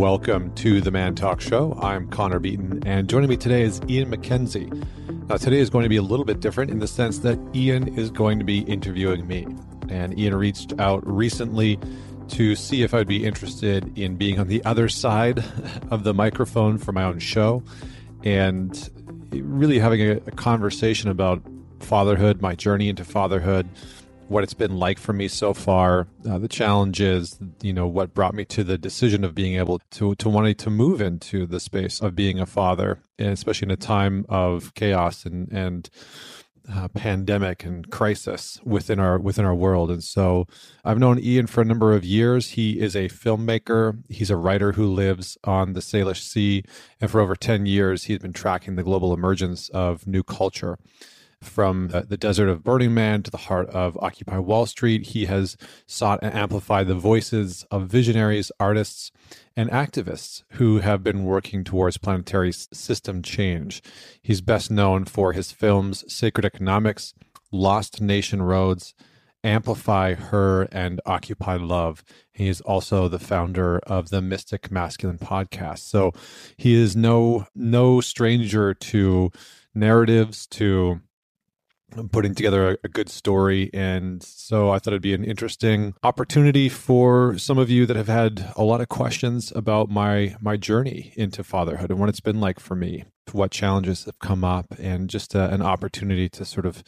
Welcome to the ManTalks Show. I'm Connor Beaton, and joining me today is Ian MacKenzie. Now, today is going to be a little bit different in the sense that Ian is going to be interviewing me. And Ian reached out recently to see if I'd be interested in being on the other side of the microphone for my own show and really having a, a conversation about fatherhood, my journey into fatherhood what it's been like for me so far, uh, the challenges, you know, what brought me to the decision of being able to to wanting to move into the space of being a father, and especially in a time of chaos and and uh, pandemic and crisis within our within our world. And so, I've known Ian for a number of years. He is a filmmaker. He's a writer who lives on the Salish Sea, and for over ten years, he's been tracking the global emergence of new culture from the desert of Burning Man to the heart of Occupy Wall Street. He has sought and amplified the voices of visionaries, artists, and activists who have been working towards planetary system change. He's best known for his films Sacred Economics, Lost Nation Roads, Amplify Her, and Occupy Love. He is also the founder of the Mythic Masculine podcast. So he is no no stranger to narratives, to putting together a, a, good story. And so I thought it'd be an interesting opportunity for some of you that have had a lot of questions about my my journey into fatherhood and what it's been like for me, what challenges have come up, and just a, uh, an opportunity to sort of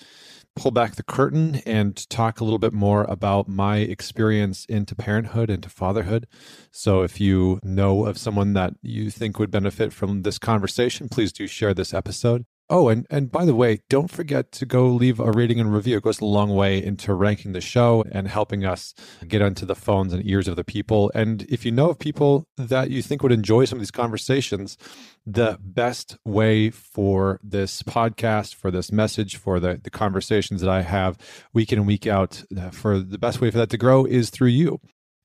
pull back the curtain and talk a little bit more about my experience into parenthood, into fatherhood. So if you know of someone that you think would benefit from this conversation, please do share this episode. Oh, and, and by the way, don't forget to go leave a rating and review. It goes a long way into ranking the show and helping us get onto the phones and ears of the people. And if you know of people that you think would enjoy some of these conversations, the best way for this podcast, for this message, for the, the conversations that I have week in and week out, uh, for the best way for that to grow is through you.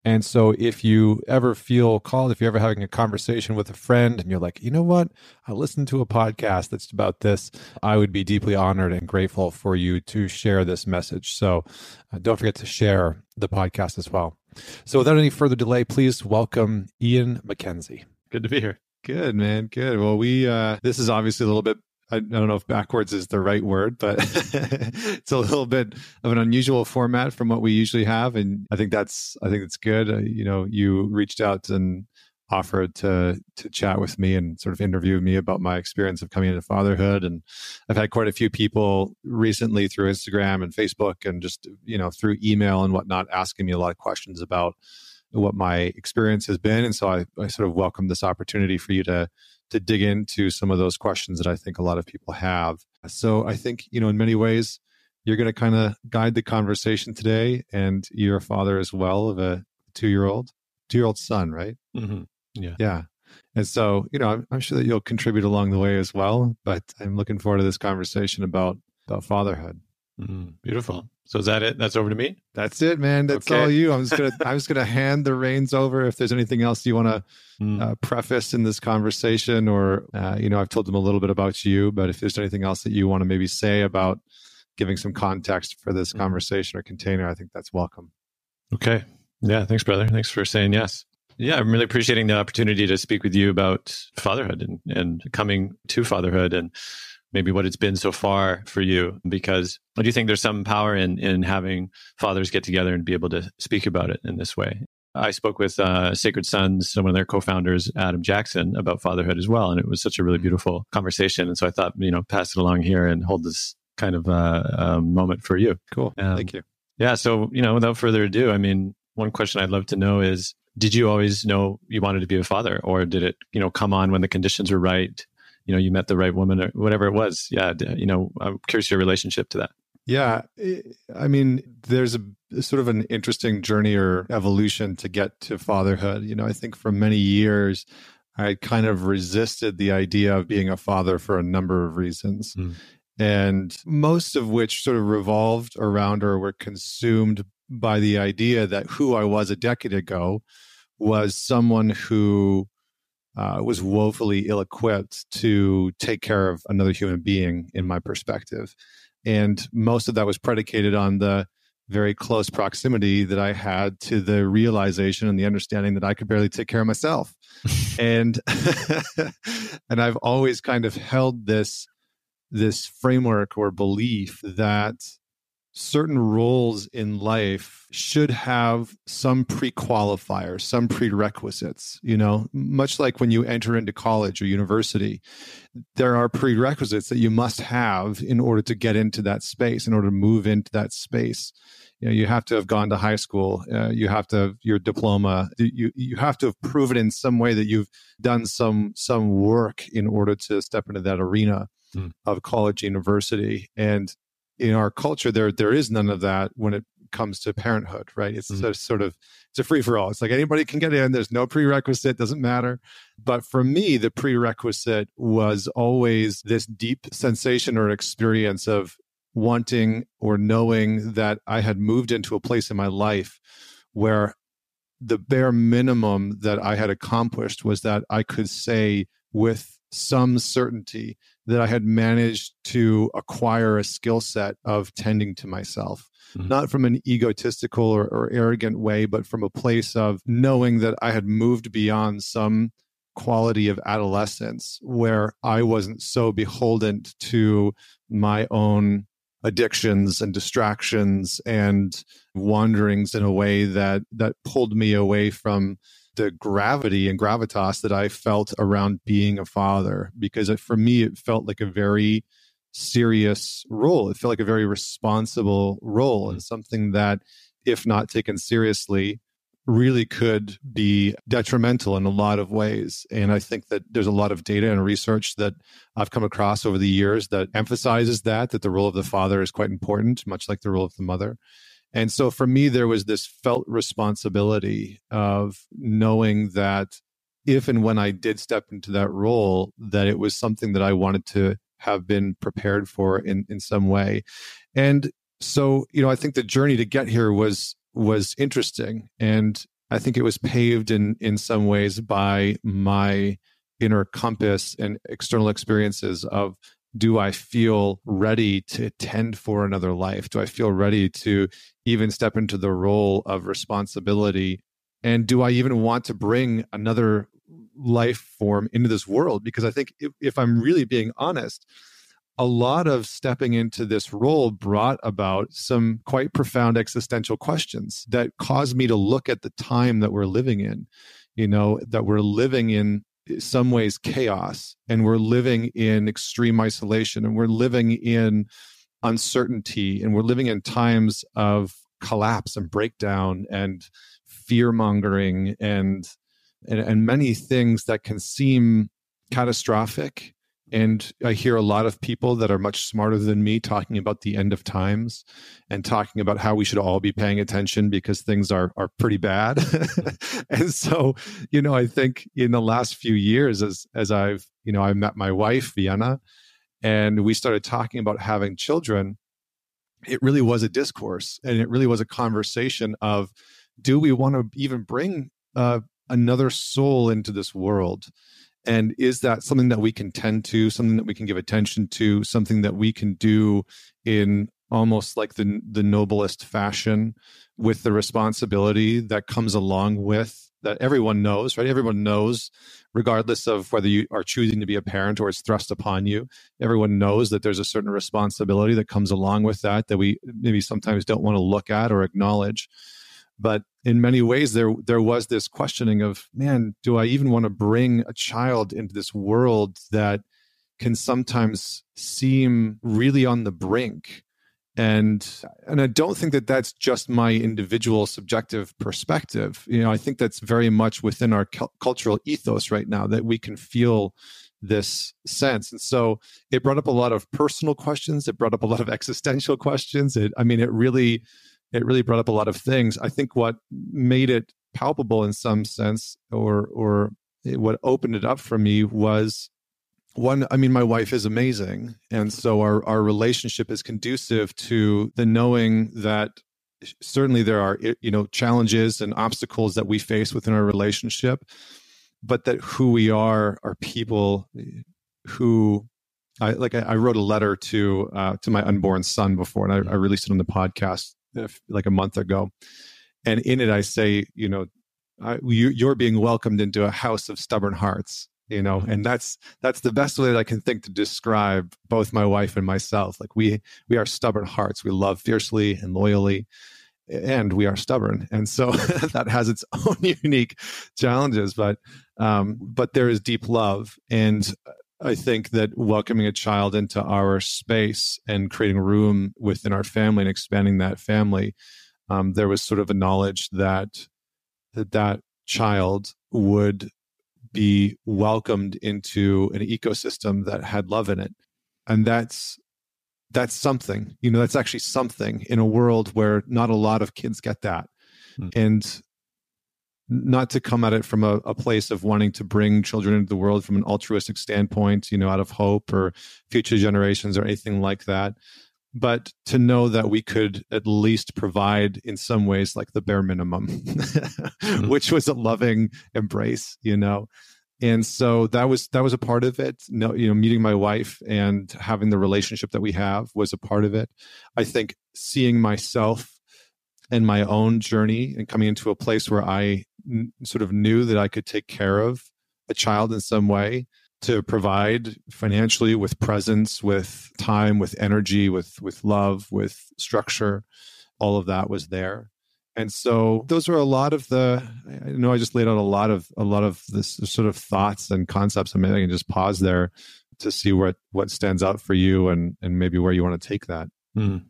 And so if you ever feel called, if you're ever having a conversation with a friend and you're like, you know what, I listened to a podcast that's about this, I would be deeply honored and grateful for you to share this message. So uh, don't forget to share the podcast as well. So without any further delay, please welcome Ian MacKenzie. Good to be here. Good, man. Good. Well, we, uh, this is obviously a little bit I don't know if backwards is the right word, but it's a little bit of an unusual format from what we usually have, and I think that's I think it's good. Uh, you know, you reached out and offered to to chat with me and sort of interview me about my experience of coming into fatherhood, and I've had quite a few people recently through Instagram and Facebook, and just you know through email and whatnot, asking me a lot of questions about what my experience has been, and so I, I sort of welcome this opportunity for you to to dig into some of those questions that I think a lot of people have. So I think, you know, in many ways, you're going to kind of guide the conversation today. And you're a father as well of a two year old, two year old son, right? Mm-hmm. Yeah. Yeah. And so, you know, I'm, I'm, sure that you'll contribute along the way as well. But I'm looking forward to this conversation about about fatherhood. Mm, beautiful. So is that it? That's over to me. That's it, man. That's okay. all you. I'm just gonna I'm just gonna hand the reins over. If there's anything else you want to mm. uh, preface in this conversation, or uh, you know, I've told them a little bit about you, but if there's anything else that you want to maybe say about giving some context for this mm. conversation or container, I think that's welcome. Okay. Yeah. Thanks, brother. Thanks for saying yes. Yeah, I'm really appreciating the opportunity to speak with you about fatherhood and, and coming to fatherhood and maybe what it's been so far for you because I do you think there's some power in in having fathers get together and be able to speak about it in this way. I spoke with uh, Sacred Sons, one of their co-founders, Adam Jackson, about fatherhood as well, and it was such a really mm-hmm. beautiful conversation. And so I thought, you know, pass it along here and hold this kind of uh, um, moment for you. Cool. Um, Thank you. Yeah. So you know, without further ado, I mean, one question I'd love to know is, did you always know you wanted to be a father, or did it, you know, come on when the conditions were right? You know you met the right woman or whatever it was. Yeah you know i'm curious your relationship to that. Yeah i mean there's a sort of an interesting journey or evolution to get to fatherhood. You know i think for many years i kind of resisted the idea of being a father for a number of reasons. Mm. and most of which sort of revolved around or were consumed by the idea that who i was a decade ago was someone who uh, was woefully ill equipped to take care of another human being, in my perspective. And most of that was predicated on the very close proximity that I had to the realization and the understanding that I could barely take care of myself. and and I've always kind of held this this framework or belief that certain roles in life should have some pre-qualifiers some prerequisites you know? Much like when you enter into college or university there are prerequisites that you must have in order to get into that space in order to move into that space. You know you have to have gone to high school uh, you have to have your diploma you you have to have proven in some way that you've done some some work in order to step into that arena mm. of college university. And in our culture there there is none of that when it comes to parenthood right? It's mm-hmm. sort of it's a free for all it's like anybody can get in there's no prerequisite doesn't matter. But for me the prerequisite was always this deep sensation or experience of wanting or knowing that i had moved into a place in my life where the bare minimum that i had accomplished was that i could say with some certainty that I had managed to acquire a skill set of tending to myself, mm-hmm. not from an egotistical or, or arrogant way, but from a place of knowing that I had moved beyond some quality of adolescence where I wasn't so beholden to my own addictions and distractions and wanderings in a way that that pulled me away from the gravity and gravitas that I felt around being a father because it, for me it felt like a very serious role. It felt like a very responsible role and something that, if not taken seriously, really could be detrimental in a lot of ways. And I think that there's a lot of data and research that I've come across over the years that emphasizes that, that the role of the father is quite important, much like the role of the mother. And so for me, there was this felt responsibility of knowing that if and when I did step into that role, that it was something that I wanted to have been prepared for in, in some way. And so, you know, I think the journey to get here was was interesting. And I think it was paved in in some ways by my inner compass and external experiences of do I feel ready to tend for another life? Do I feel ready to even step into the role of responsibility? And do I even want to bring another life form into this world? Because I think if, if I'm really being honest, a lot of stepping into this role brought about some quite profound existential questions that caused me to look at the time that we're living in. You know, that we're living in some ways chaos and we're living in extreme isolation and we're living in uncertainty and we're living in times of collapse and breakdown and fear mongering and, and and many things that can seem catastrophic and I hear a lot of people that are much smarter than me talking about the end of times and talking about how we should all be paying attention because things are are pretty bad. and so, you know, I think in the last few years as as I've, you know, I met my wife, Vienna, and we started talking about having children, it really was a discourse and it really was a conversation of do we want to even bring uh, another soul into this world? And is that something that we can tend to something that we can give attention to something that we can do in almost like the the noblest fashion with the responsibility that comes along with that everyone knows right? Everyone knows regardless of whether you are choosing to be a parent or it's thrust upon you everyone knows that there's a certain responsibility that comes along with that that we maybe sometimes don't want to look at or acknowledge but in many ways there there was this questioning of man do i even want to bring a child into this world that can sometimes seem really on the brink? And and i don't think that that's just my individual subjective perspective. You know i think that's very much within our cu- cultural ethos right now that we can feel this sense. And so it brought up a lot of personal questions. It brought up a lot of existential questions. It i mean it really it really brought up a lot of things. I think what made it palpable in some sense, or or what opened it up for me was one i mean my wife is amazing and so our our relationship is conducive to the knowing that certainly there are you know challenges and obstacles that we face within our relationship but that who we are are people who I like I, wrote a letter to uh, to my unborn son before and I, I released it on the podcast like a month ago, and in it I say, you know, I, you, you're being welcomed into a house of stubborn hearts you know? And that's that's the best way that i can think to describe both my wife and myself. Like we we are stubborn hearts. We love fiercely and loyally and we are stubborn. And so that has its own unique challenges but um but there is deep love. And i think that welcoming a child into our space and creating room within our family and expanding that family um, there was sort of a knowledge that that that child would be welcomed into an ecosystem that had love in it and that's that's something you know that's actually something in a world where not a lot of kids get that hmm. and not to come at it from a, a, place of wanting to bring children into the world from an altruistic standpoint you know out of hope or future generations or anything like that but to know that we could at least provide in some ways like the bare minimum mm-hmm. which was a loving embrace you know? And so that was that was a part of it. No you know meeting my wife and having the relationship that we have was a part of it. I think seeing myself and my own journey and coming into a place where I n- sort of knew that i could take care of a child in some way to provide financially with presence with time with energy with with love with structure all of that was there. And so those are a lot of the i know i just laid out a lot of a lot of this sort of thoughts and concepts. And maybe i can just pause there to see what what stands out for you and and maybe where you want to take that. Mm.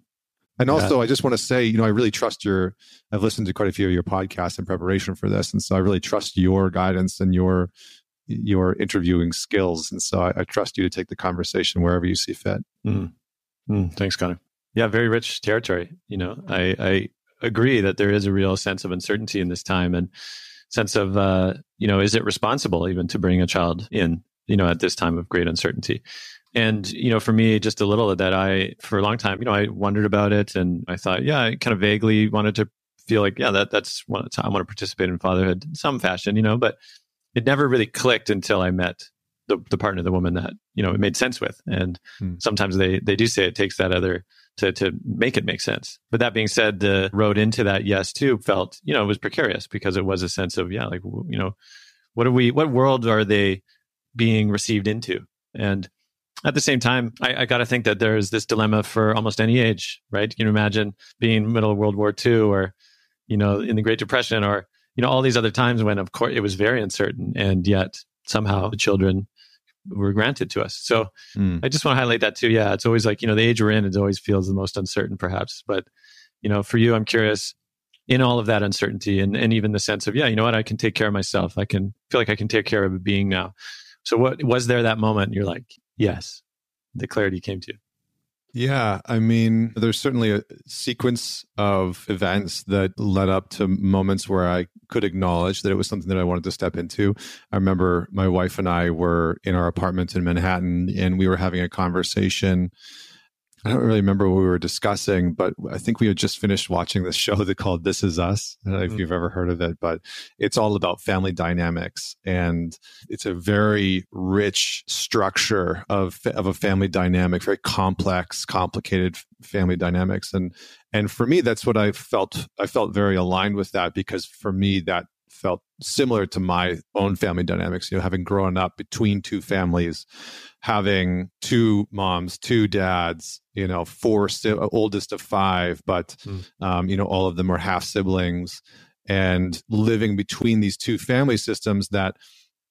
And also yeah. i just want to say you know i really trust your i've listened to quite a few of your podcasts in preparation for this and so i really trust your guidance and your your interviewing skills. And so I, I, trust you to take the conversation wherever you see fit. Mm. Mm, thanks, Connor. Yeah, very rich territory. You know, I, I agree that there is a real sense of uncertainty in this time and sense of, uh, you know, is it responsible even to bring a child in, you know, at this time of great uncertainty? And, you know, for me, just a little of that, I, for a long time, you know, I wondered about it and I thought, yeah, I kind of vaguely wanted to feel like, yeah, that that's one, I want to participate in fatherhood in some fashion, you know, but it never really clicked until I met the, the partner, the woman that, you know, it made sense with. And hmm. sometimes they, they do say it takes that other to, to make it make sense. But that being said, the road into that yes too felt, you know, it was precarious because it was a sense of, yeah, like, you know, what are we, what world are they being received into? And at the same time, I, I got to think that there's this dilemma for almost any age, right? You can imagine being middle of World War II or, you know, in the Great Depression or you know all these other times when of course it was very uncertain and yet somehow the children were granted to us. So mm. i just want to highlight that too. Yeah it's always like you know the age we're in it always feels the most uncertain perhaps. But you know for you i'm curious in all of that uncertainty and, and even the sense of yeah you know what? I can take care of myself. I can feel like i can take care of a being now. So what was there that moment you're like yes the clarity came to yeah, I mean, there's certainly a sequence of events that led up to moments where I could acknowledge that it was something that I wanted to step into. I remember my wife and I were in our apartment in Manhattan and we were having a conversation I don't really remember what we were discussing, but I think we had just finished watching this show that called This Is Us. I don't know if mm. you've ever heard of it, but it's all about family dynamics. And it's a very rich structure of, of a family dynamic, very complex, complicated family dynamics. And and for me, that's what I felt I felt very aligned with that because for me that felt similar to my own family dynamics, you know, having grown up between two families, having two moms, two dads, you know, four oldest of five, but mm. um, you know, all of them are half siblings and living between these two family systems that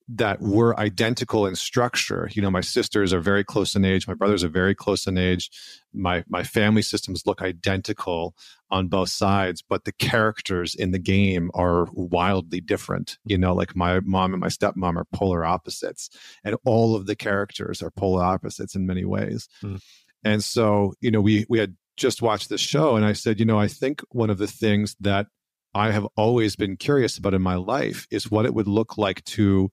that were identical in structure. You know, my sisters are very close in age. My brothers are very close in age. My my family systems look identical on both sides, but the characters in the game are wildly different. You know, like my mom and my stepmom are polar opposites, and all of the characters are polar opposites in many ways. Mm. And so, you know, we we had just watched this show, and I said, you know, I think one of the things that I have always been curious about in my life is what it would look like to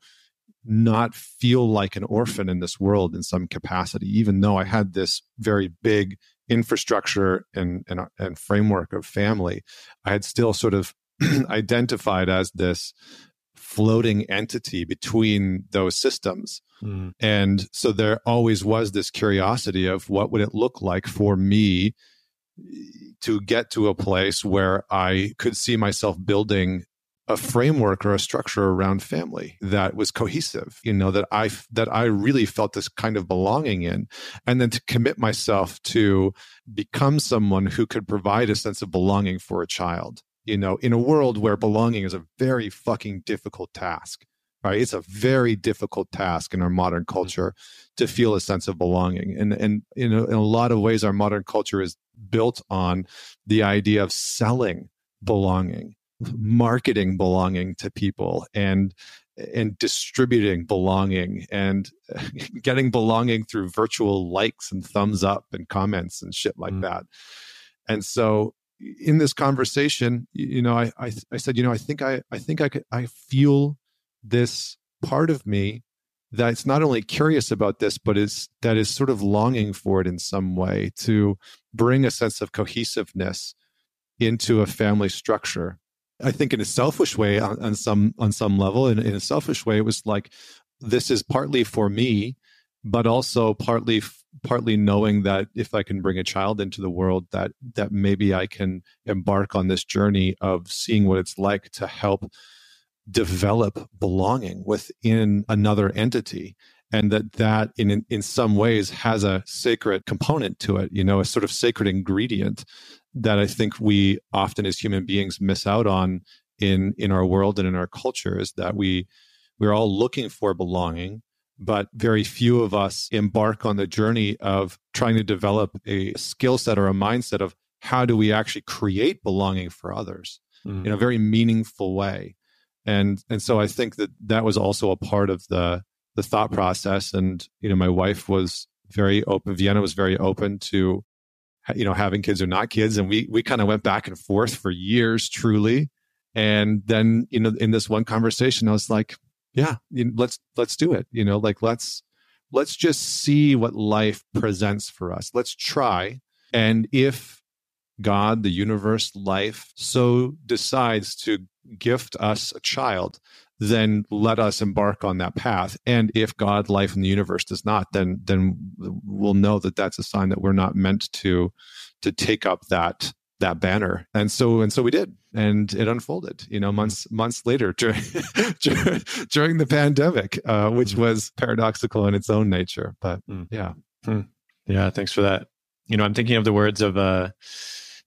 not feel like an orphan in this world in some capacity, even though I had this very big infrastructure and, and, and framework of family. I had still sort of identified as this floating entity between those systems. Mm. And so there always was this curiosity of what would it look like for me to get to a place where I could see myself building a framework or a structure around family that was cohesive you know that i that i really felt this kind of belonging in. And then to commit myself to become someone who could provide a sense of belonging for a child you know in a world where belonging is a very fucking difficult task right? It's a very difficult task in our modern mm-hmm. culture to feel a sense of belonging. And and you know in a lot of ways our modern culture is built on the idea of selling belonging marketing belonging to people and and distributing belonging and getting belonging through virtual likes and thumbs up and comments and shit like mm. that. And so in this conversation, you know, I, I, I said, you know, I think I I think I could I feel this part of me that's not only curious about this, but is that is sort of longing for it in some way to bring a sense of cohesiveness into a family structure I think in a selfish way on, on some on some level, in, in a selfish way, it was like this is partly for me, but also partly partly knowing that if I can bring a child into the world, that that maybe I can embark on this journey of seeing what it's like to help develop belonging within another entity and that that in in some ways has a sacred component to it you know a sort of sacred ingredient that I think we often as human beings miss out on in in our world and in our culture is that we we're all looking for belonging but very few of us embark on the journey of trying to develop a skill set or a mindset of how do we actually create belonging for others mm. in a very meaningful way and and so i think that that was also a part of the the thought process and you know my wife was very open vienna was very open to you know, having kids or not kids. And we, we kind of went back and forth for years, truly. And then, you know, in this one conversation, I was like, yeah, you let's, let's do it. You know, like let's, let's just see what life presents for us. Let's try. And if God, the universe, life so decides to gift us a child, then let us embark on that path. And if God, life, and the universe does not, then then we'll know that that's a sign that we're not meant to to take up that that banner. And so and so we did, and it unfolded. You know, months months later during during the pandemic, uh, which mm. was paradoxical in its own nature. But mm. yeah, mm. yeah. Thanks for that. You know, I'm thinking of the words of. Uh,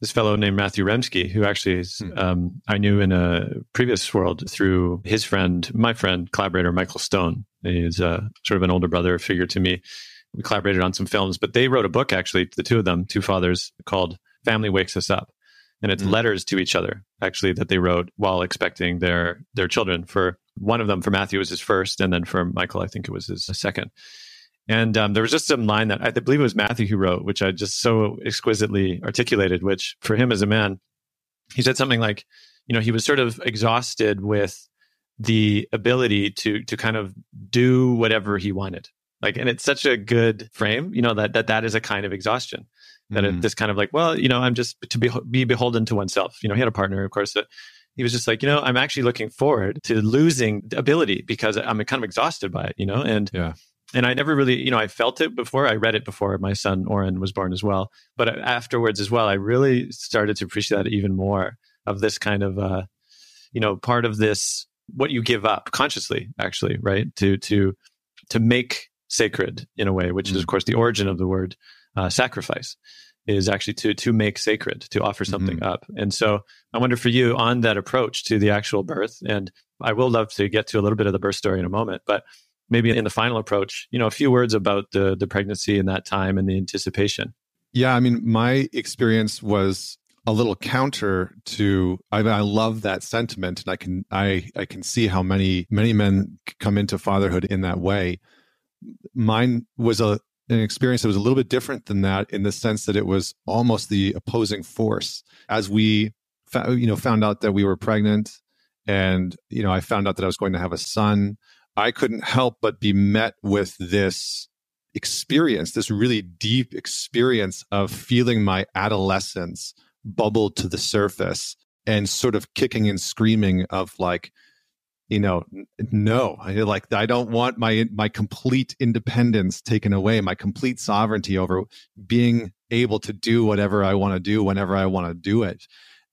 this fellow named Matthew Remski, who actually is, hmm. um, I knew in a previous world through his friend, my friend, collaborator, Michael Stone. He's uh, sort of an older brother figure to me. We collaborated on some films, but they wrote a book, actually, the two of them, two fathers, called Family Wakes Us Up. And it's hmm. letters to each other, actually, that they wrote while expecting their their children. For one of them, for Matthew, was his first, and then for Michael, I think it was his second. And um, there was just some line that I believe it was Matthew who wrote, which I just so exquisitely articulated, which for him as a man, he said something like, you know, he was sort of exhausted with the ability to to kind of do whatever he wanted. Like, and it's such a good frame, you know, that that that is a kind of exhaustion. That mm-hmm. it, this kind of like, well, you know, I'm just to be be beholden to oneself. You know, he had a partner, of course, that he was just like, you know, I'm actually looking forward to losing ability because I'm kind of exhausted by it, you know, and yeah and I never really, you know, I felt it before. I read it before my son Oren was born as well. But afterwards as well, I really started to appreciate that even more of this kind of, uh, you know, part of this what you give up consciously, actually, right? To to to make sacred in a way, which mm-hmm. is of course the origin of the word uh, sacrifice is actually to to make sacred, to offer something mm-hmm. up. And so I wonder for you on that approach to the actual birth, and I will love to get to a little bit of the birth story in a moment, but maybe in the final approach, you know, a few words about the the pregnancy and that time and the anticipation. Yeah, I mean, my experience was a little counter to I, mean, I love that sentiment and I can I I can see how many many men come into fatherhood in that way. Mine was a an experience that was a little bit different than that in the sense that it was almost the opposing force as we you know found out that we were pregnant and you know I found out that I was going to have a son I couldn't help but be met with this experience, this really deep experience of feeling my adolescence bubble to the surface and sort of kicking and screaming of like, you know no I, like i don't want my my complete independence taken away my complete sovereignty over being able to do whatever i want to do whenever i want to do it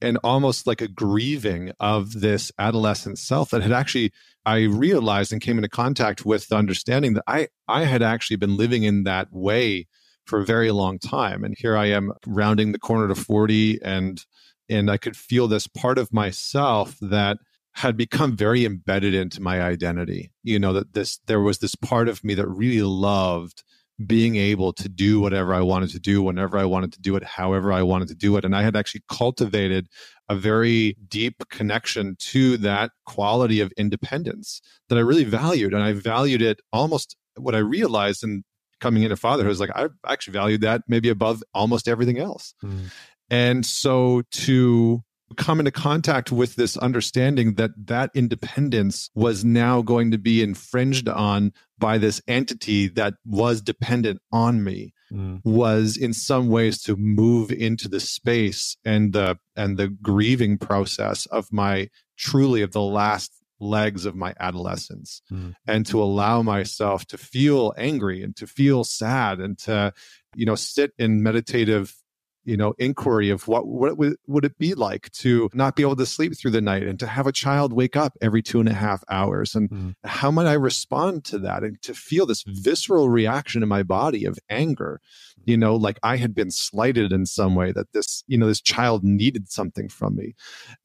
and almost like a grieving of this adolescent self that had actually i realized and came into contact with the understanding that i i had actually been living in that way for a very long time and here i am rounding the corner to 40 and and i could feel this part of myself that had become very embedded into my identity. You know, that this, there was this part of me that really loved being able to do whatever I wanted to do whenever I wanted to do it, however I wanted to do it. And I had actually cultivated a very deep connection to that quality of independence that I really valued. And I valued it almost what I realized in coming into fatherhood is like, I actually valued that maybe above almost everything else. Mm. And so to come into contact with this understanding that that independence was now going to be infringed on by this entity that was dependent on me mm. was in some ways to move into the space and the and the grieving process of my truly of the last legs of my adolescence mm. and to allow myself to feel angry and to feel sad and to you know sit in meditative you know inquiry of what what would, would it be like to not be able to sleep through the night and to have a child wake up every two and a half hours? And mm. how might i respond to that and to feel this visceral reaction in my body of anger? You know like i had been slighted in some way that this you know this child needed something from me.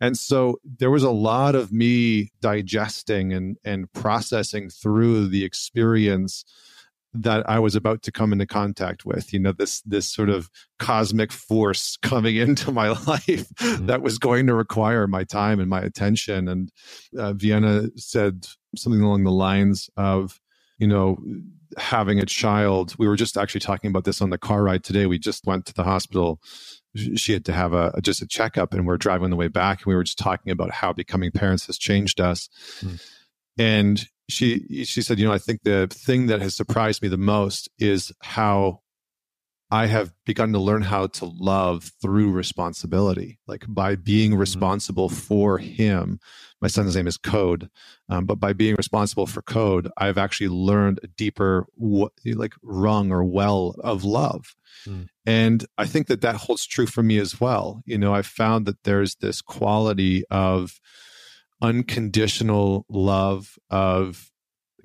And so there was a lot of me digesting and and processing through the experience that I was about to come into contact with. You know, this this sort of cosmic force coming into my life mm-hmm. that was going to require my time and my attention. And uh, Vienna said something along the lines of, you know, having a child. We were just actually talking about this on the car ride today. We just went to the hospital. She had to have a just a checkup, and we're driving the way back, and we were just talking about how becoming parents has changed us. Mm. And she she said, you know, I think the thing that has surprised me the most is how I have begun to learn how to love through responsibility, like by being mm-hmm. responsible for him. My son's name is Code, um, but by being responsible for Code, I've actually learned a deeper, like rung or well of love. Mm. And I think that that holds true for me as well. You know, I've found that there's this quality of unconditional love, of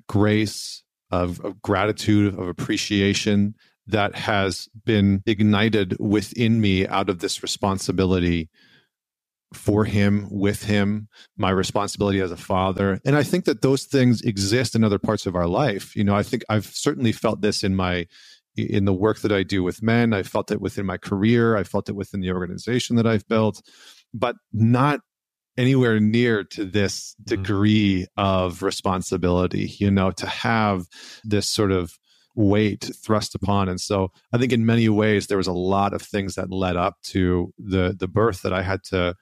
grace, of, of gratitude, of appreciation that has been ignited within me out of this responsibility for him, with him, my responsibility as a father. And I think that those things exist in other parts of our life. You know, I think I've certainly felt this in my in the work that I do with men. I felt it within my career. I felt it within the organization that I've built, but not anywhere near to this mm-hmm. degree of responsibility, you know, to have this sort of weight thrust upon. And so I think in many ways there was a lot of things that led up to the the birth that I had to uh,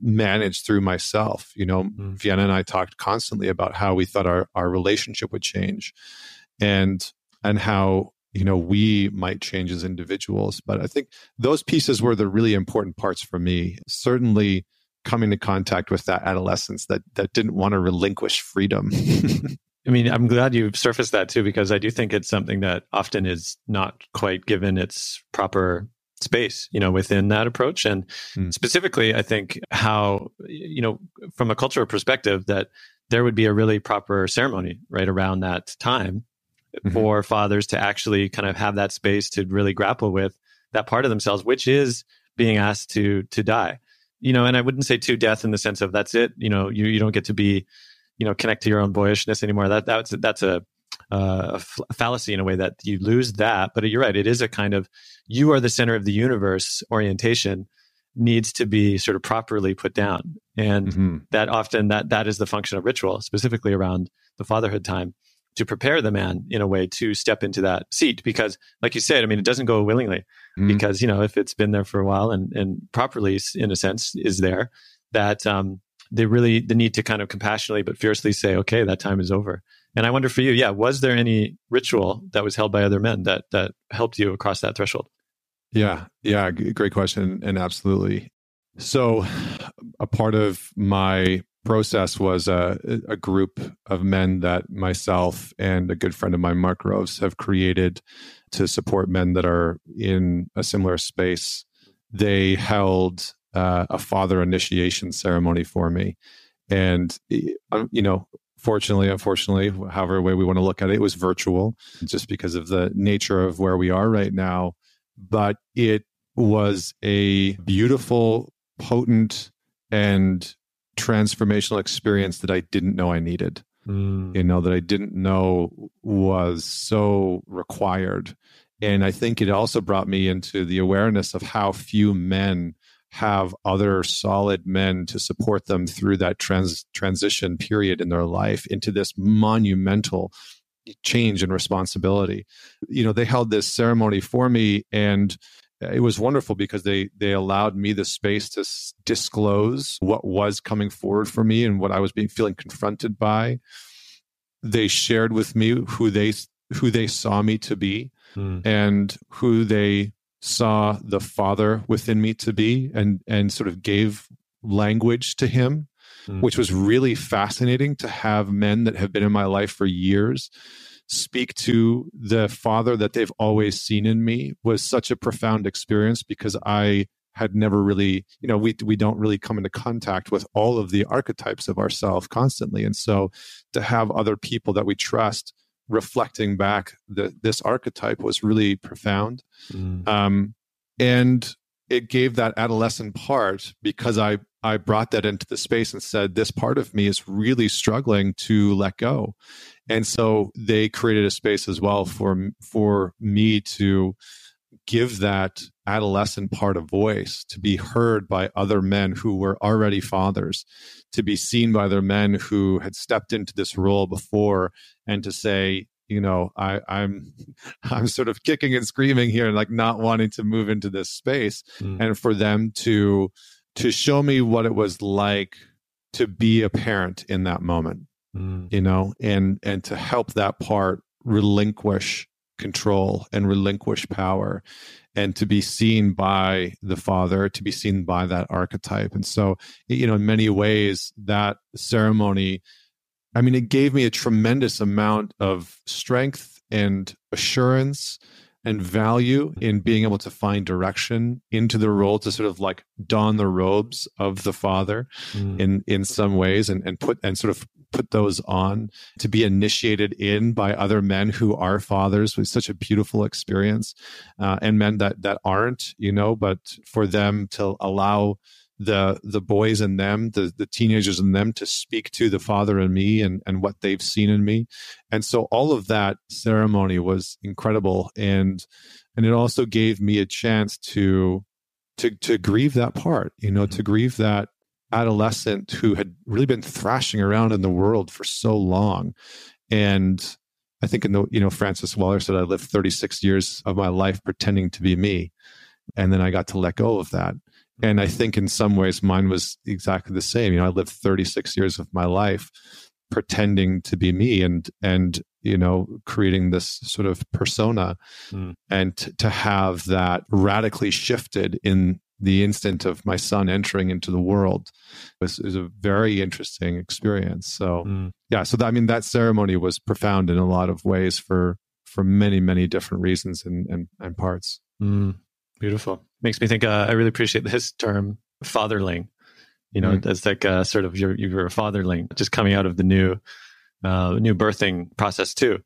manage through myself. You know, mm. Vienna and I talked constantly about how we thought our, our relationship would change and and how you know we might change as individuals but i think those pieces were the really important parts for me certainly coming to contact with that adolescence that that didn't want to relinquish freedom. I mean, I'm glad you've surfaced that too, because I do think it's something that often is not quite given its proper space, you know, within that approach. And mm. specifically, I think how, you know, from a cultural perspective, that there would be a really proper ceremony right around that time mm-hmm. for fathers to actually kind of have that space to really grapple with that part of themselves, which is being asked to to die you know, and I wouldn't say to death in the sense of that's it. You know, you you don't get to be, you know, connect to your own boyishness anymore. That that's that's a uh, a fallacy in a way that you lose that. But you're right; it is a kind of you are the center of the universe orientation needs to be sort of properly put down, and mm-hmm. that often that that is the function of ritual, specifically around the fatherhood time to prepare the man in a way to step into that seat because like you said i mean it doesn't go willingly mm-hmm. because you know if it's been there for a while and and properly in a sense is there that um they really the need to kind of compassionately but fiercely say okay that time is over. And i wonder for you yeah was there any ritual that was held by other men that that helped you across that threshold? Yeah yeah great question and absolutely. So a part of my process was a, a group of men that myself and a good friend of mine, Mark Groves, have created to support men that are in a similar space. They held uh, a father initiation ceremony for me. And, um, you know, fortunately, unfortunately, however way we want to look at it, it was virtual just because of the nature of where we are right now. But it was a beautiful, potent, and transformational experience that I didn't know I needed. Mm. You know, that I didn't know was so required. And I think it also brought me into the awareness of how few men have other solid men to support them through that trans- transition period in their life into this monumental change and responsibility. You know, they held this ceremony for me and it was wonderful because they they allowed me the space to s- disclose what was coming forward for me and what I was being feeling confronted by. They shared with me who they who they saw me to be mm. and who they saw the father within me to be and and sort of gave language to him mm. which was really fascinating to have men that have been in my life for years speak to the father that they've always seen in me was such a profound experience because I had never really, you know, we we don't really come into contact with all of the archetypes of ourself constantly. And so to have other people that we trust reflecting back the, this archetype was really profound. Mm. Um, and it gave that adolescent part because I I brought that into the space and said this part of me is really struggling to let go. And so they created a space as well for for me to give that adolescent part a voice to be heard by other men who were already fathers to be seen by their men who had stepped into this role before and to say you know i i'm i'm sort of kicking and screaming here and like not wanting to move into this space mm. and for them to to show me what it was like to be a parent in that moment mm. you know, and and to help that part relinquish control and relinquish power and to be seen by the father to be seen by that archetype and so you know in many ways that ceremony i mean it gave me a tremendous amount of strength and assurance and value in being able to find direction into the role to sort of like don the robes of the father mm. in in some ways and and put and sort of put those on to be initiated in by other men who are fathers was such a beautiful experience uh, and men that that aren't you know but for them to allow the the boys in them the the teenagers in them to speak to the father and me and and what they've seen in me and so all of that ceremony was incredible and and it also gave me a chance to to to grieve that part you know to mm-hmm. grieve that adolescent who had really been thrashing around in the world for so long. And I think in the, you know, Francis Weller said, I lived 36 years of my life pretending to be me. And then I got to let go of that. And I think in some ways mine was exactly the same. You know, I lived 36 years of my life pretending to be me and, and, you know, creating this sort of persona mm. and t- to have that radically shifted in the instant of my son entering into the world was, was a very interesting experience. So mm. yeah, so that, I mean that ceremony was profound in a lot of ways for for many many different reasons and and, and parts. Mm. Beautiful. Makes me think. Uh, I really appreciate this term, fatherling. You know, mm. that's like uh, sort of you're you're a fatherling, just coming out of the new uh, new birthing process too.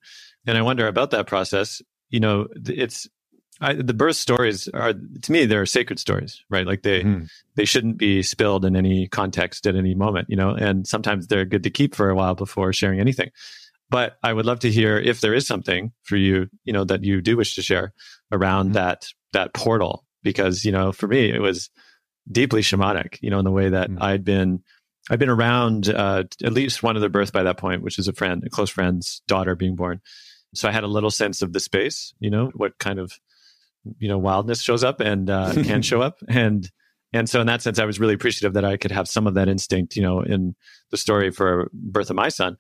And I wonder about that process. You know, it's I, the birth stories are to me they're sacred stories, right? Like they mm. they shouldn't be spilled in any context at any moment, you know. And sometimes they're good to keep for a while before sharing anything. But I would love to hear if there is something for you, you know, that you do wish to share around mm. that that portal, because you know, for me it was deeply shamanic, you know, in the way that mm. I'd been I'd been around uh, at least one other birth by that point, which is a friend, a close friend's daughter being born. So I had a little sense of the space, you know, what kind of you know wildness shows up and uh, can show up and and so in that sense i was really appreciative that i could have some of that instinct you know in the story for birth of my son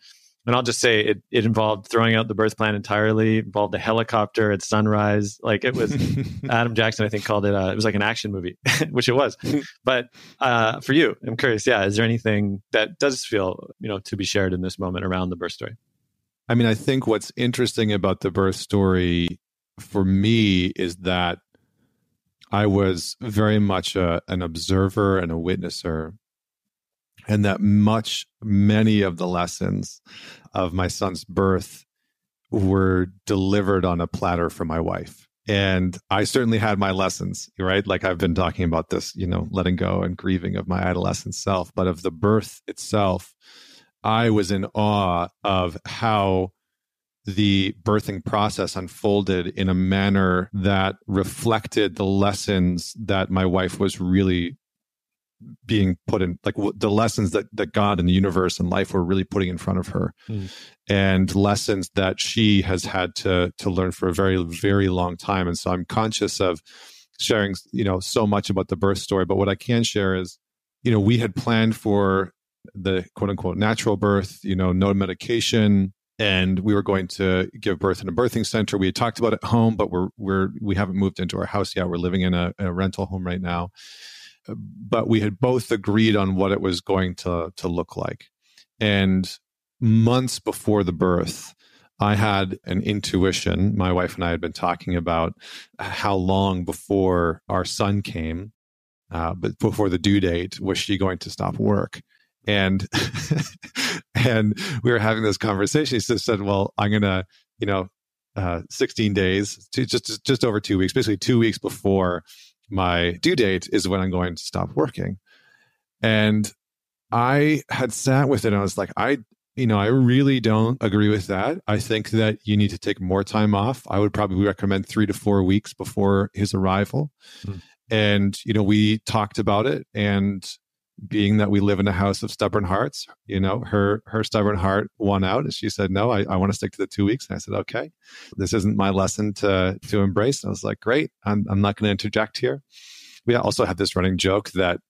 and I'll just say it, it involved throwing out the birth plan entirely, involved a helicopter at sunrise. Like it was Adam Jackson, I think called it, uh, it was like an action movie, which it was. but uh, for you, I'm curious, yeah, is there anything that does feel, you know, to be shared in this moment around the birth story? I mean, I think what's interesting about the birth story for me is that I was very much a, an observer and a witnesser and that much many of the lessons of my son's birth were delivered on a platter for my wife. And i certainly had my lessons right? Like i've been talking about this you know letting go and grieving of my adolescent self but of the birth itself i was in awe of how the birthing process unfolded in a manner that reflected the lessons that my wife was really being put in like the lessons that that God and the universe and life were really putting in front of her mm. and lessons that she has had to to learn for a very very long time and so I'm conscious of sharing you know so much about the birth story but what I can share is you know we had planned for the quote unquote natural birth you know no medication and we were going to give birth in a birthing center. We had talked about it home, but we're we're we haven't moved into our house yet. We're living in a, a rental home right now, but we had both agreed on what it was going to to look like. And months before the birth, I had an intuition. My wife and I had been talking about how long before our son came, uh, but before the due date, was she going to stop work? And and we were having this conversation. He said, "Well, I'm gonna, you know, uh, 16 days, just just over two weeks, basically two weeks before my due date is when I'm going to stop working. And I had sat with it and I was like, I, you know, I really don't agree with that. I think that you need to take more time off. I would probably recommend three to four weeks before his arrival. Hmm. And, you know, we talked about it and being that we live in a house of stubborn hearts, you know, her her stubborn heart won out, and she said, "No, I, I want to stick to the two weeks." And I said, "Okay, this isn't my lesson to to embrace." And I was like, "Great, I'm I'm not going to interject here." We also have this running joke that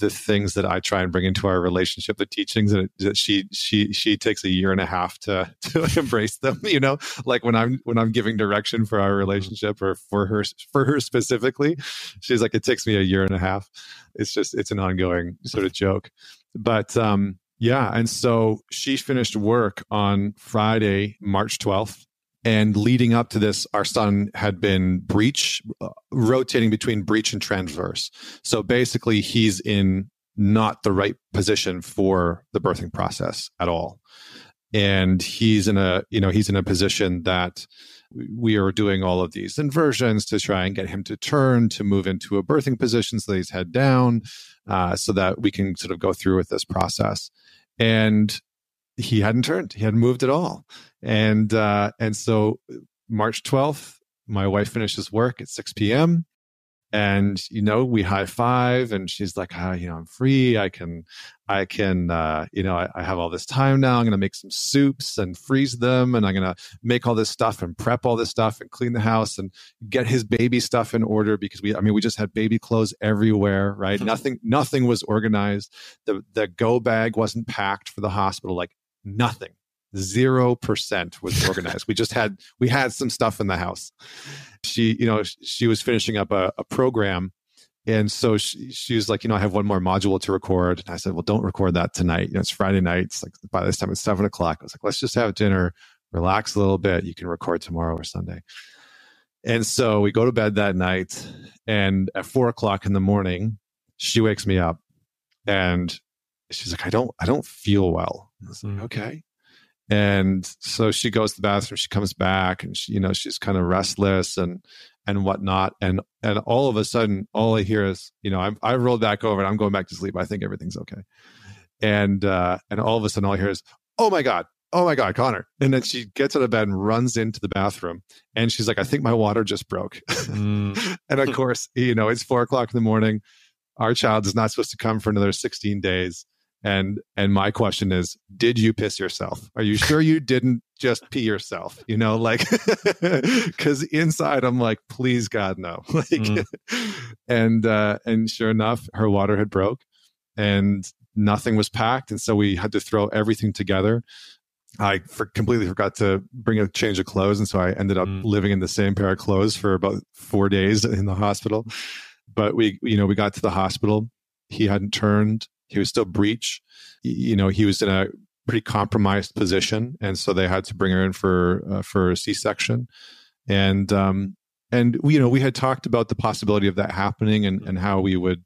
the things that I try and bring into our relationship, the teachings that she she she takes a year and a half to to embrace them. You know, like when I'm when I'm giving direction for our relationship or for her for her specifically, she's like, it takes me a year and a half. It's just it's an ongoing sort of joke, but um yeah. And so she finished work on Friday, March twelfth, and leading up to this, our son had been breech, uh, rotating between breech and transverse. So basically, he's in not the right position for the birthing process at all. And he's in a, you know, he's in a position that we are doing all of these inversions to try and get him to turn to move into a birthing position so that he's head down, uh, so that we can sort of go through with this process. And he hadn't turned. He hadn't moved at all. And uh, and so March 12th, my wife finishes work at 6 p.m. And you know, we high five, and she's like, ah, you know, I'm free. I can, I can, uh, you know, I, I have all this time now. I'm going to make some soups and freeze them, and I'm going to make all this stuff and prep all this stuff and clean the house and get his baby stuff in order because we, I mean, we just had baby clothes everywhere, right? Nothing, nothing was organized. The the go bag wasn't packed for the hospital. Like nothing. Zero percent was organized. we just had we had some stuff in the house. She, you know, she was finishing up a, a program and so she, she, was like, you know, I have one more module to record. And I said, well, don't record that tonight. You know, it's Friday night. It's like by this time it's seven o'clock. I was like, let's just have dinner, relax a little bit. You can record tomorrow or Sunday. And so we go to bed that night. And at four o'clock in the morning, she wakes me up and she's like, I don't, I don't feel well. I was like, mm. okay. And so she goes to the bathroom, she comes back and she, you know, she's kind of restless and, and whatnot. And, and all of a sudden, all I hear is, you know, I'm, I rolled back over and I'm going back to sleep. I think everything's okay. And, uh, and all of a sudden all I hear is, oh my God, oh my God, Connor. And then she gets out of bed and runs into the bathroom. And she's like, I think my water just broke. Mm. and of course, you know, it's four o'clock in the morning. Our child is not supposed to come for another 16 days. And and my question is, did you piss yourself? Are you sure you didn't just pee yourself? You know, like because inside I'm like, please God, no. like, mm. and uh, and sure enough, her water had broke, and nothing was packed, and so we had to throw everything together. I for, completely forgot to bring a change of clothes, and so I ended up mm. living in the same pair of clothes for about four days in the hospital. But we, you know, we got to the hospital. He hadn't turned. He was still breech. You know, he was in a pretty compromised position, and so they had to bring her in for uh, for a C section. And um, and you know, we had talked about the possibility of that happening and and how we would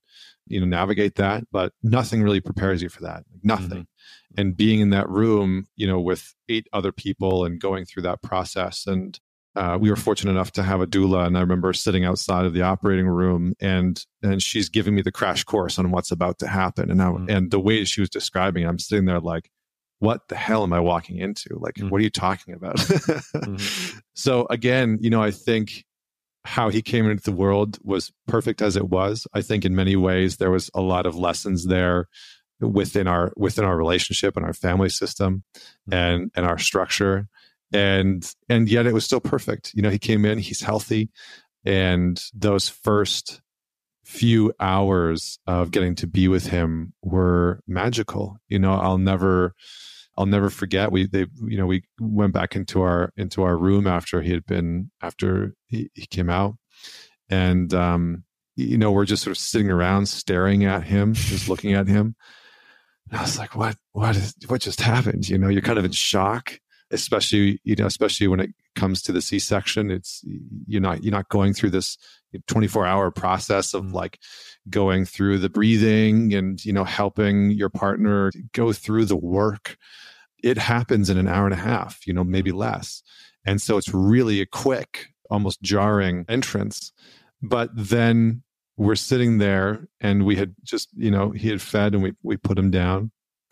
you know navigate that but nothing really prepares you for that nothing mm-hmm. and being in that room you know with eight other people and going through that process and uh, we were fortunate enough to have a doula and i remember sitting outside of the operating room and and she's giving me the crash course on what's about to happen and I, mm-hmm. and the way she was describing it, i'm sitting there like what the hell am i walking into like mm-hmm. what are you talking about mm-hmm. so again you know i think how he came into the world was perfect as it was. I think in many ways there was a lot of lessons there within our within our relationship and our family system mm-hmm. and and our structure and and yet it was still perfect you know he came in he's healthy and those first few hours of getting to be with him were magical you know i'll never I'll never forget. We they you know we went back into our into our room after he had been after he, he came out, and um, you know we're just sort of sitting around staring at him, just looking at him. And I was like, what what is what just happened? You know, you're kind of in shock, especially you know especially when it comes to the C-section. It's you're not you're not going through this 24 hour process of mm. like going through the breathing and you know helping your partner go through the work it happens in an hour and a half, you know, maybe less. And so it's really a quick, almost jarring entrance. But then we're sitting there and we had just, you know, he had fed and we, we put him down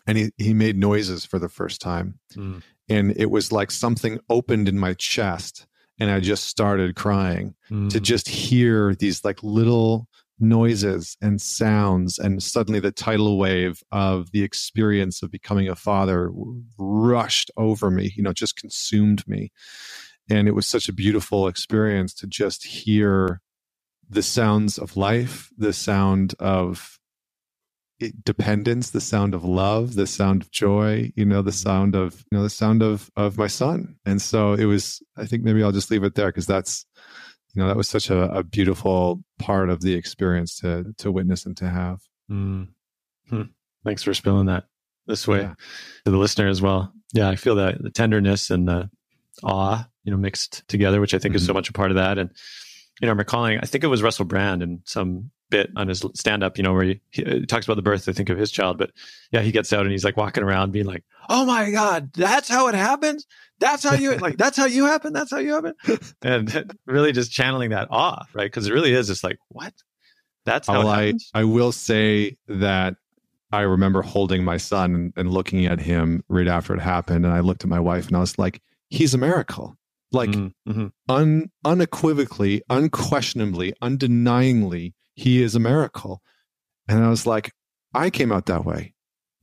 and he, he made noises for the first time. Mm. And it was like something opened in my chest and I just started crying mm. to just hear these like little noises and sounds and suddenly the tidal wave of the experience of becoming a father rushed over me you know just consumed me and it was such a beautiful experience to just hear the sounds of life the sound of dependence the sound of love the sound of joy you know the sound of you know the sound of of my son and so it was i think maybe i'll just leave it there because that's you know that was such a, a, beautiful part of the experience to to witness and to have mm. hmm. thanks for spilling that this way yeah. to the listener as well yeah i feel that the tenderness and the awe you know mixed together which i think mm-hmm. is so mm-hmm. much a part of that and you know i'm recalling i think it was russell brand in some bit on his stand up, you know, where he, he, talks about the birth, I think, of his child. But yeah, he gets out and he's like walking around being like, oh my God, that's how it happens. That's how you like. That's how you happen. That's how you happen. and really just channeling that awe, right? Because it really is just like what. That's how I I will say that I remember holding my son and, and, looking at him right after it happened, and I looked at my wife and I was like, "He's a miracle." Like mm-hmm. mm-hmm. un, unequivocally, unquestionably, undeniably, he is a miracle. And I was like, I came out that way.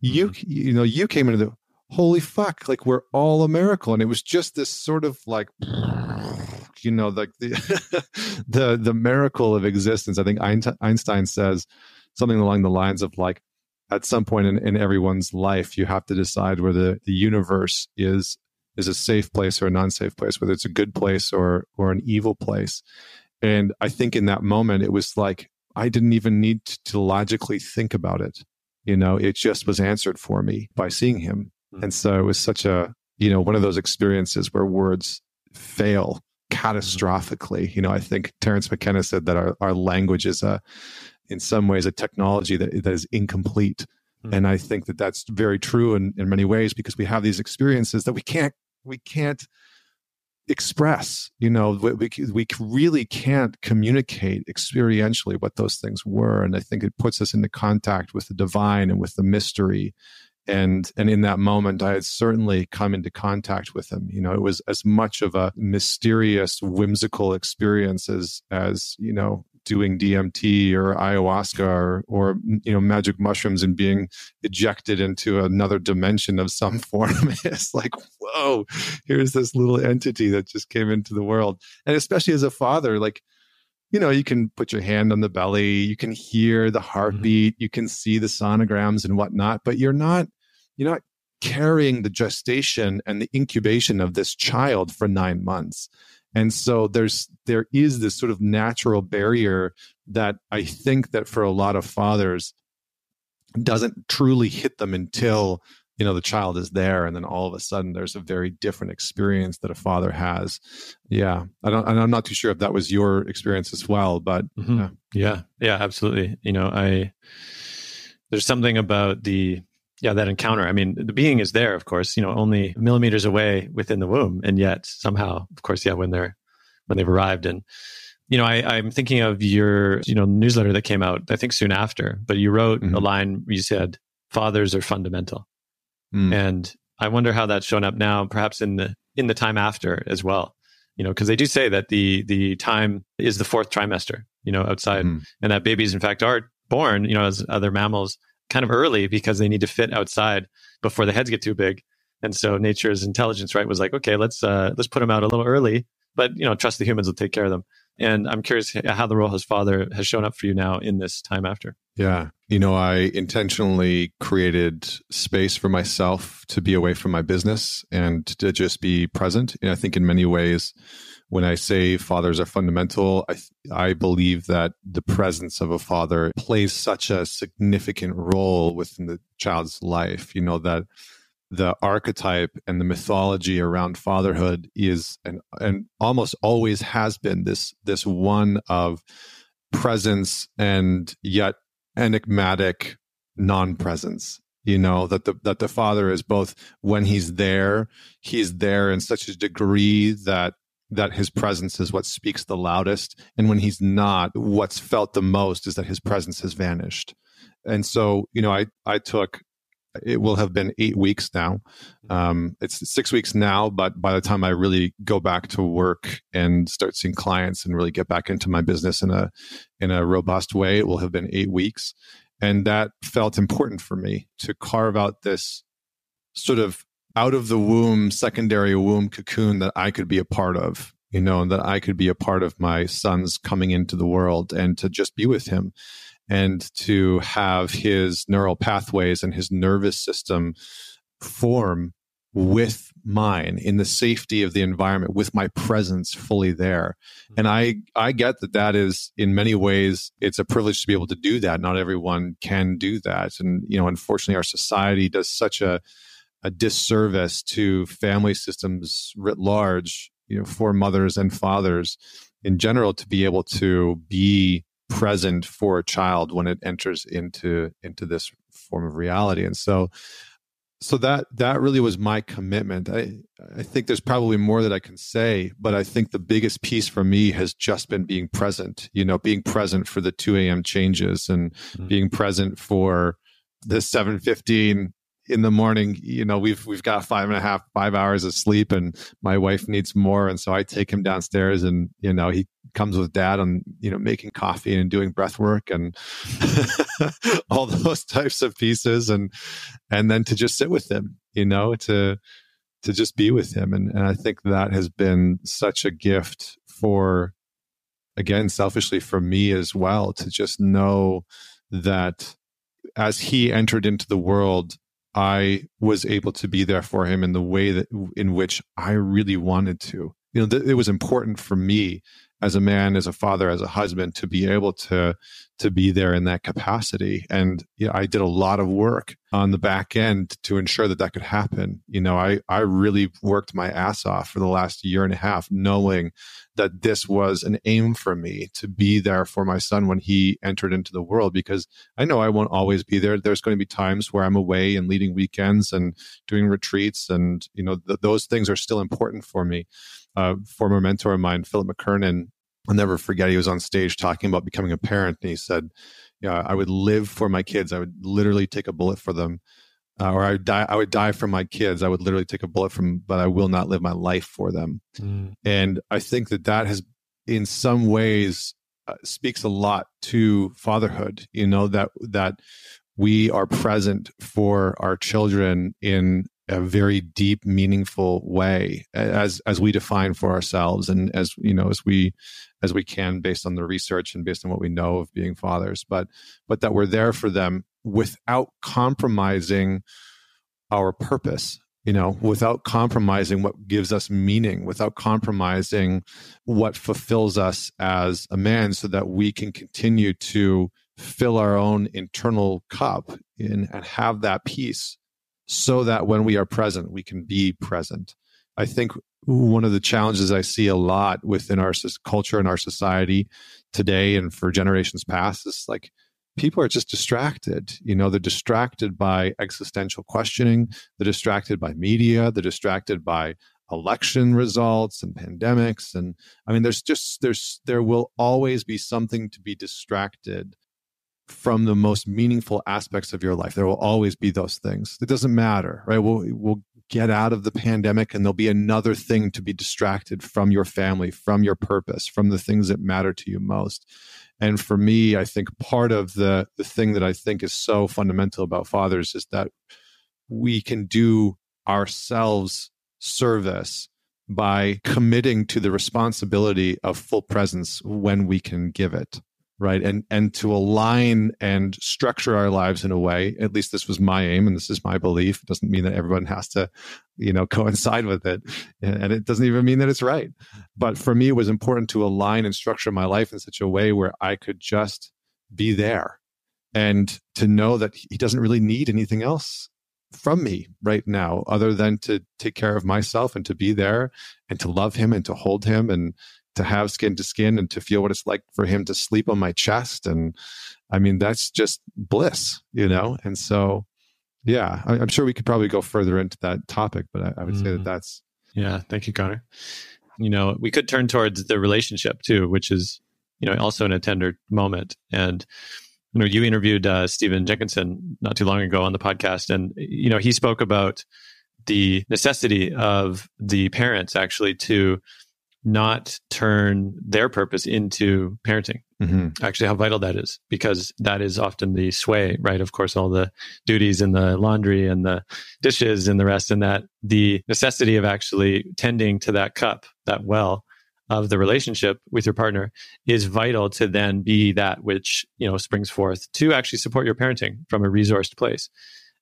You, mm-hmm. you know, you came into the holy fuck, like we're all a miracle. And it was just this sort of like, you know, like the, the, the miracle of existence. I think Einstein says something along the lines of like, at some point in, in everyone's life, you have to decide whether the universe is is a safe place or a non-safe place, whether it's a good place or or an evil place. And I think in that moment, it was like I didn't even need to logically think about it. You know, it just was answered for me by seeing him. Mm-hmm. And so it was such a, you know, one of those experiences where words fail catastrophically. You know, I think Terence McKenna said that our, our language is a, in some ways, a technology that, that is incomplete. Mm-hmm. And I think that that's very true in, in many ways because we have these experiences that we can't, we can't express you know we, we really can't communicate experientially what those things were. And i think it puts us into contact with the divine and with the mystery. And and in that moment i had certainly come into contact with him. You know it was as much of a mysterious whimsical experience as as you know doing DMT or ayahuasca or, or you know magic mushrooms and being ejected into another dimension of some form. it's like, whoa, here's this little entity that just came into the world. And especially as a father, like, you know, you can put your hand on the belly, you can hear the mm-hmm. heartbeat, you can see the sonograms and whatnot, but you're not, you're not carrying the gestation and the incubation of this child for nine months. And so there's there is this sort of natural barrier that I think that for a lot of fathers doesn't truly hit them until you know the child is there and then all of a sudden there's a very different experience that a father has yeah i don't i'm not too sure if that was your experience as well but mm-hmm. yeah. yeah yeah absolutely you know i there's something about the yeah that encounter. I mean the being is there of course you know only millimeters away within the womb. And yet somehow of course yeah when they're when they've arrived. And you know I, i'm thinking of your you know newsletter that came out i think soon after. But you wrote mm-hmm. a line you said fathers are fundamental. Mm. and i wonder how that's shown up now perhaps in the in the time after as well. You know because they do say that the the time is the fourth trimester you know outside. Mm. and that babies in fact are born you know as other mammals kind of early because they need to fit outside before the heads get too big. And so nature's intelligence, right, was like, okay, let's uh, let's put them out a little early, but you know, trust the humans will take care of them. And I'm curious how the role as father has shown up for you now in this time after. Yeah. You know, I intentionally created space for myself to be away from my business and to just be present. And I think in many ways, when I say fathers are fundamental, I, I believe that the presence of a father plays such a significant role within the child's life. You know, that the archetype and the mythology around fatherhood is and and almost always has been this this one of presence and yet enigmatic non-presence you know that the that the father is both when he's there he's there in such a degree that that his presence is what speaks the loudest. And when he's not, what's felt the most is that his presence has vanished. And so, you know, I, I took, it will have been eight weeks now. Um, it's six weeks now, but by the time I really go back to work and start seeing clients and really get back into my business in a, in a robust way, it will have been eight weeks. And that felt important for me to carve out this sort of out of the womb, secondary womb cocoon that I could be a part of, you know, and that I could be a part of my son's coming into the world and to just be with him and to have his neural pathways and his nervous system form with mine in the safety of the environment with my presence fully there. Mm-hmm. and i i get that that is in many ways it's a privilege to be able to do that. Not everyone can do that. And you know unfortunately our society does such a a disservice to family systems writ large, you know, for mothers and fathers in general to be able to be present for a child when it enters into into this form of reality. And so so that that really was my commitment. I I think there's probably more that I can say, but I think the biggest piece for me has just been being present. You know, being present for the 2 a.m. changes and mm-hmm. being present for the 715 in the morning, you know, we've we've got five and a half, five hours of sleep, and my wife needs more, and so I take him downstairs, and you know, he comes with dad on you know making coffee and doing breath work and all those types of pieces, and and then to just sit with him, you know, to to just be with him, and and I think that has been such a gift for, again, selfishly for me as well, to just know that as he entered into the world I was able to be there for him in the way that in which I really wanted to. You know, th- it was important for me as a man, as a father, as a husband to be able to to be there in that capacity. And you know, I did a lot of work on the back end to ensure that that could happen. You know, I I really worked my ass off for the last year and a half, knowing that this was an aim for me to be there for my son when he entered into the world because I know I won't always be there. There's going to be times where I'm away and leading weekends and doing retreats, and you know th- those things are still important for me. Uh, former mentor of mine, Philip McKernan, I'll never forget. He was on stage talking about becoming a parent, and he said, "Yeah, I would live for my kids. I would literally take a bullet for them." uh, or I would die. I would die for my kids. I would literally take a bullet from, but I will not live my life for them. Mm. And I think that that has, in some ways, uh, speaks a lot to fatherhood. You know that that we are present for our children in a very deep, meaningful way, as as we define for ourselves, and as you know, as we as we can based on the research and based on what we know of being fathers. But but that we're there for them without compromising our purpose you know, without compromising what gives us meaning, without compromising what fulfills us as a man, so that we can continue to fill our own internal cup and, and have that peace so that when we are present, we can be present. I think one of the challenges I see a lot within our culture and our society today and for generations past is like people are just distracted. You know, they're distracted by existential questioning, they're distracted by media, they're distracted by election results and pandemics. And i mean there's just there's there will always be something to be distracted from the most meaningful aspects of your life. There will always be those things. It doesn't matter right? We'll we'll get out of the pandemic and there'll be another thing to be distracted from your family from your purpose from the things that matter to you most. And for me, I think part of the the thing that I think is so fundamental about fathers is that we can do ourselves service by committing to the responsibility of full presence when we can give it right? And and to align and structure our lives in a way at least this was my aim and this is my belief. It doesn't mean that everyone has to you know coincide with it. And it doesn't even mean that it's right. But for me it was important to align and structure my life in such a way where i could just be there and to know that he doesn't really need anything else from me right now other than to take care of myself and to be there and to love him and to hold him and to have skin to skin and to feel what it's like for him to sleep on my chest and i mean that's just bliss you know and so yeah I, am sure we could probably go further into that topic but i, I would mm. say that mm. that's yeah thank you connor you know we could turn towards the relationship too which is you know also in a tender moment and you know you interviewed uh, stephen jenkinson not too long ago on the podcast and you know he spoke about the necessity of the parents actually to not turn their purpose into parenting. Mm-hmm. Actually, how vital that is, because that is often the sway, right? Of course, all the duties and the laundry and the dishes and the rest, and that the necessity of actually tending to that cup, that well of the relationship with your partner is vital to then be that which, you know, springs forth to actually support your parenting from a resourced place.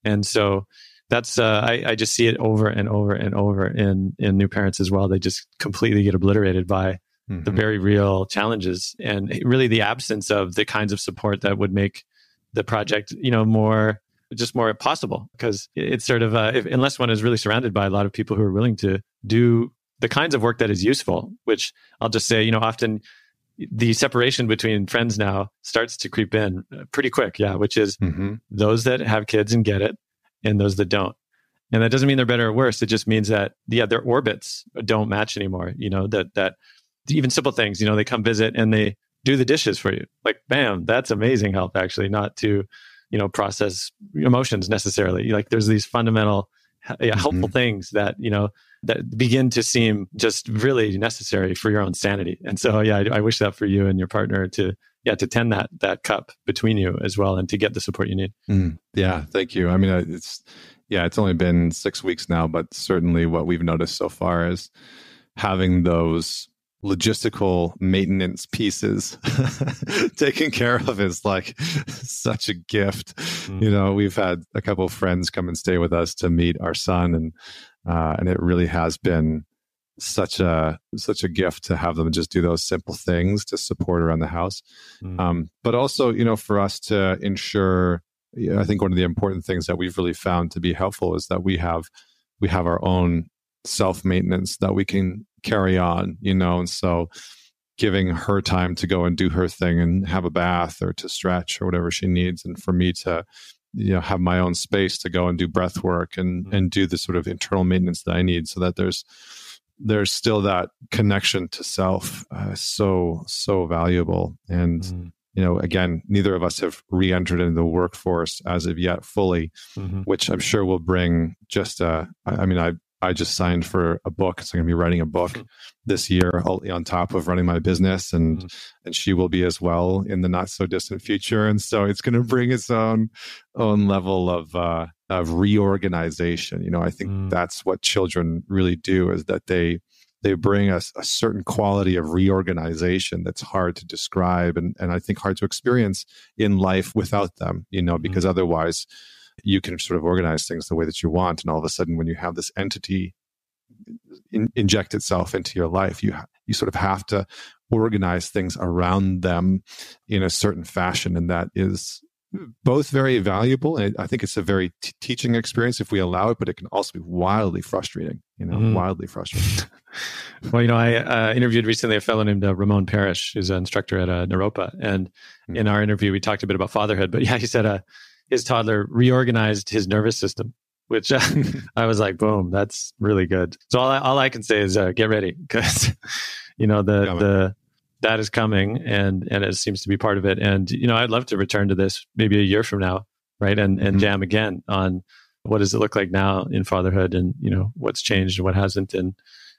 And so, that's uh, I, I, just see it over and over and over in in new parents as well. They just completely get obliterated by mm-hmm. the very real challenges and really the absence of the kinds of support that would make the project you know more just more possible because it's sort of uh, if, unless one is really surrounded by a lot of people who are willing to do the kinds of work that is useful which i'll just say you know often the separation between friends now starts to creep in uh, pretty quick yeah which is mm-hmm. those that have kids and get it and those that don't. And that doesn't mean they're better or worse. It just means that yeah, their orbits don't match anymore. You know that that even simple things. You know, they come visit and they do the dishes for you. Like, bam, that's amazing help. Actually, not to you know process emotions necessarily. Like, there's these fundamental yeah, helpful mm-hmm. things that you know that begin to seem just really necessary for your own sanity. And so, yeah, I, I wish that for you and your partner to yeah to tend that that cup between you as well and to get the support you need. Mm, yeah thank you. I mean it's yeah it's only been six weeks now but certainly what we've noticed so far is having those logistical maintenance pieces taken care of is like such a gift. Mm. you know we've had a couple of friends come and stay with us to meet our son and uh, and it really has been such a such a gift to have them just do those simple things to support around the house mm. um, but also you know for us to ensure you know, i think one of the important things that we've really found to be helpful is that we have we have our own self maintenance that we can carry on you know and so giving her time to go and do her thing and have a bath or to stretch or whatever she needs and for me to you know have my own space to go and do breath work and mm. and do the sort of internal maintenance that i need so that there's there's still that connection to self uh, so so valuable and mm. you know again neither of us have re-entered into the workforce as of yet fully mm-hmm. which i'm sure will bring just uh i mean i I just signed for a book. So I'm going to be writing a book this year on top of running my business, and mm-hmm. and she will be as well in the not so distant future. And so it's going to bring its own own level of uh, of reorganization. You know, I think mm. that's what children really do is that they they bring us a, a, certain quality of reorganization that's hard to describe and, and I think hard to experience in life without them, you know, because mm. otherwise you can sort of organize things the way that you want. And all of a sudden, when you have this entity in, inject itself into your life, you you sort of have to organize things around them in a certain fashion, and that is both very valuable and i think it's a very t- teaching experience if we allow it but it can also be wildly frustrating you know mm. wildly frustrating well you know i uh, interviewed recently a fellow named uh, ramon parrish who's an instructor at uh, naropa and mm. in our interview we talked a bit about fatherhood but yeah he said uh, his toddler reorganized his nervous system which uh, i was like boom that's really good. So all I, all I can say is uh, get ready because you know the the that is coming and and it seems to be part of it. And you know i'd love to return to this maybe a year from now right and and mm-hmm. jam again on what does it look like now in fatherhood and you know what's changed and what hasn't. And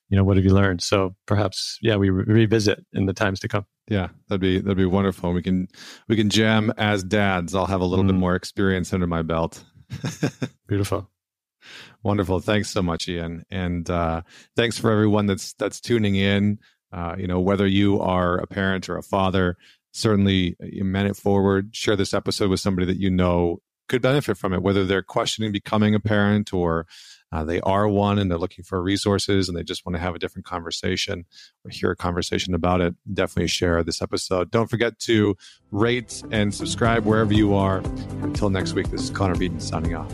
you know what have you learned? So perhaps yeah we re- revisit in the times to come. Yeah that'd be that'd be wonderful. We can we can jam as dads. I'll have a little mm. bit more experience under my belt. Beautiful. Wonderful. Thanks so much ian. And uh, thanks for everyone that's that's tuning in. Uh, you know, whether you are a parent or a father, certainly you man it forward. Share this episode with somebody that you know could benefit from it, whether they're questioning becoming a parent or uh, they are one and they're looking for resources and they just want to have a different conversation or hear a conversation about it. Definitely share this episode. Don't forget to rate and subscribe wherever you are. Until next week, this is Connor Beaton signing off.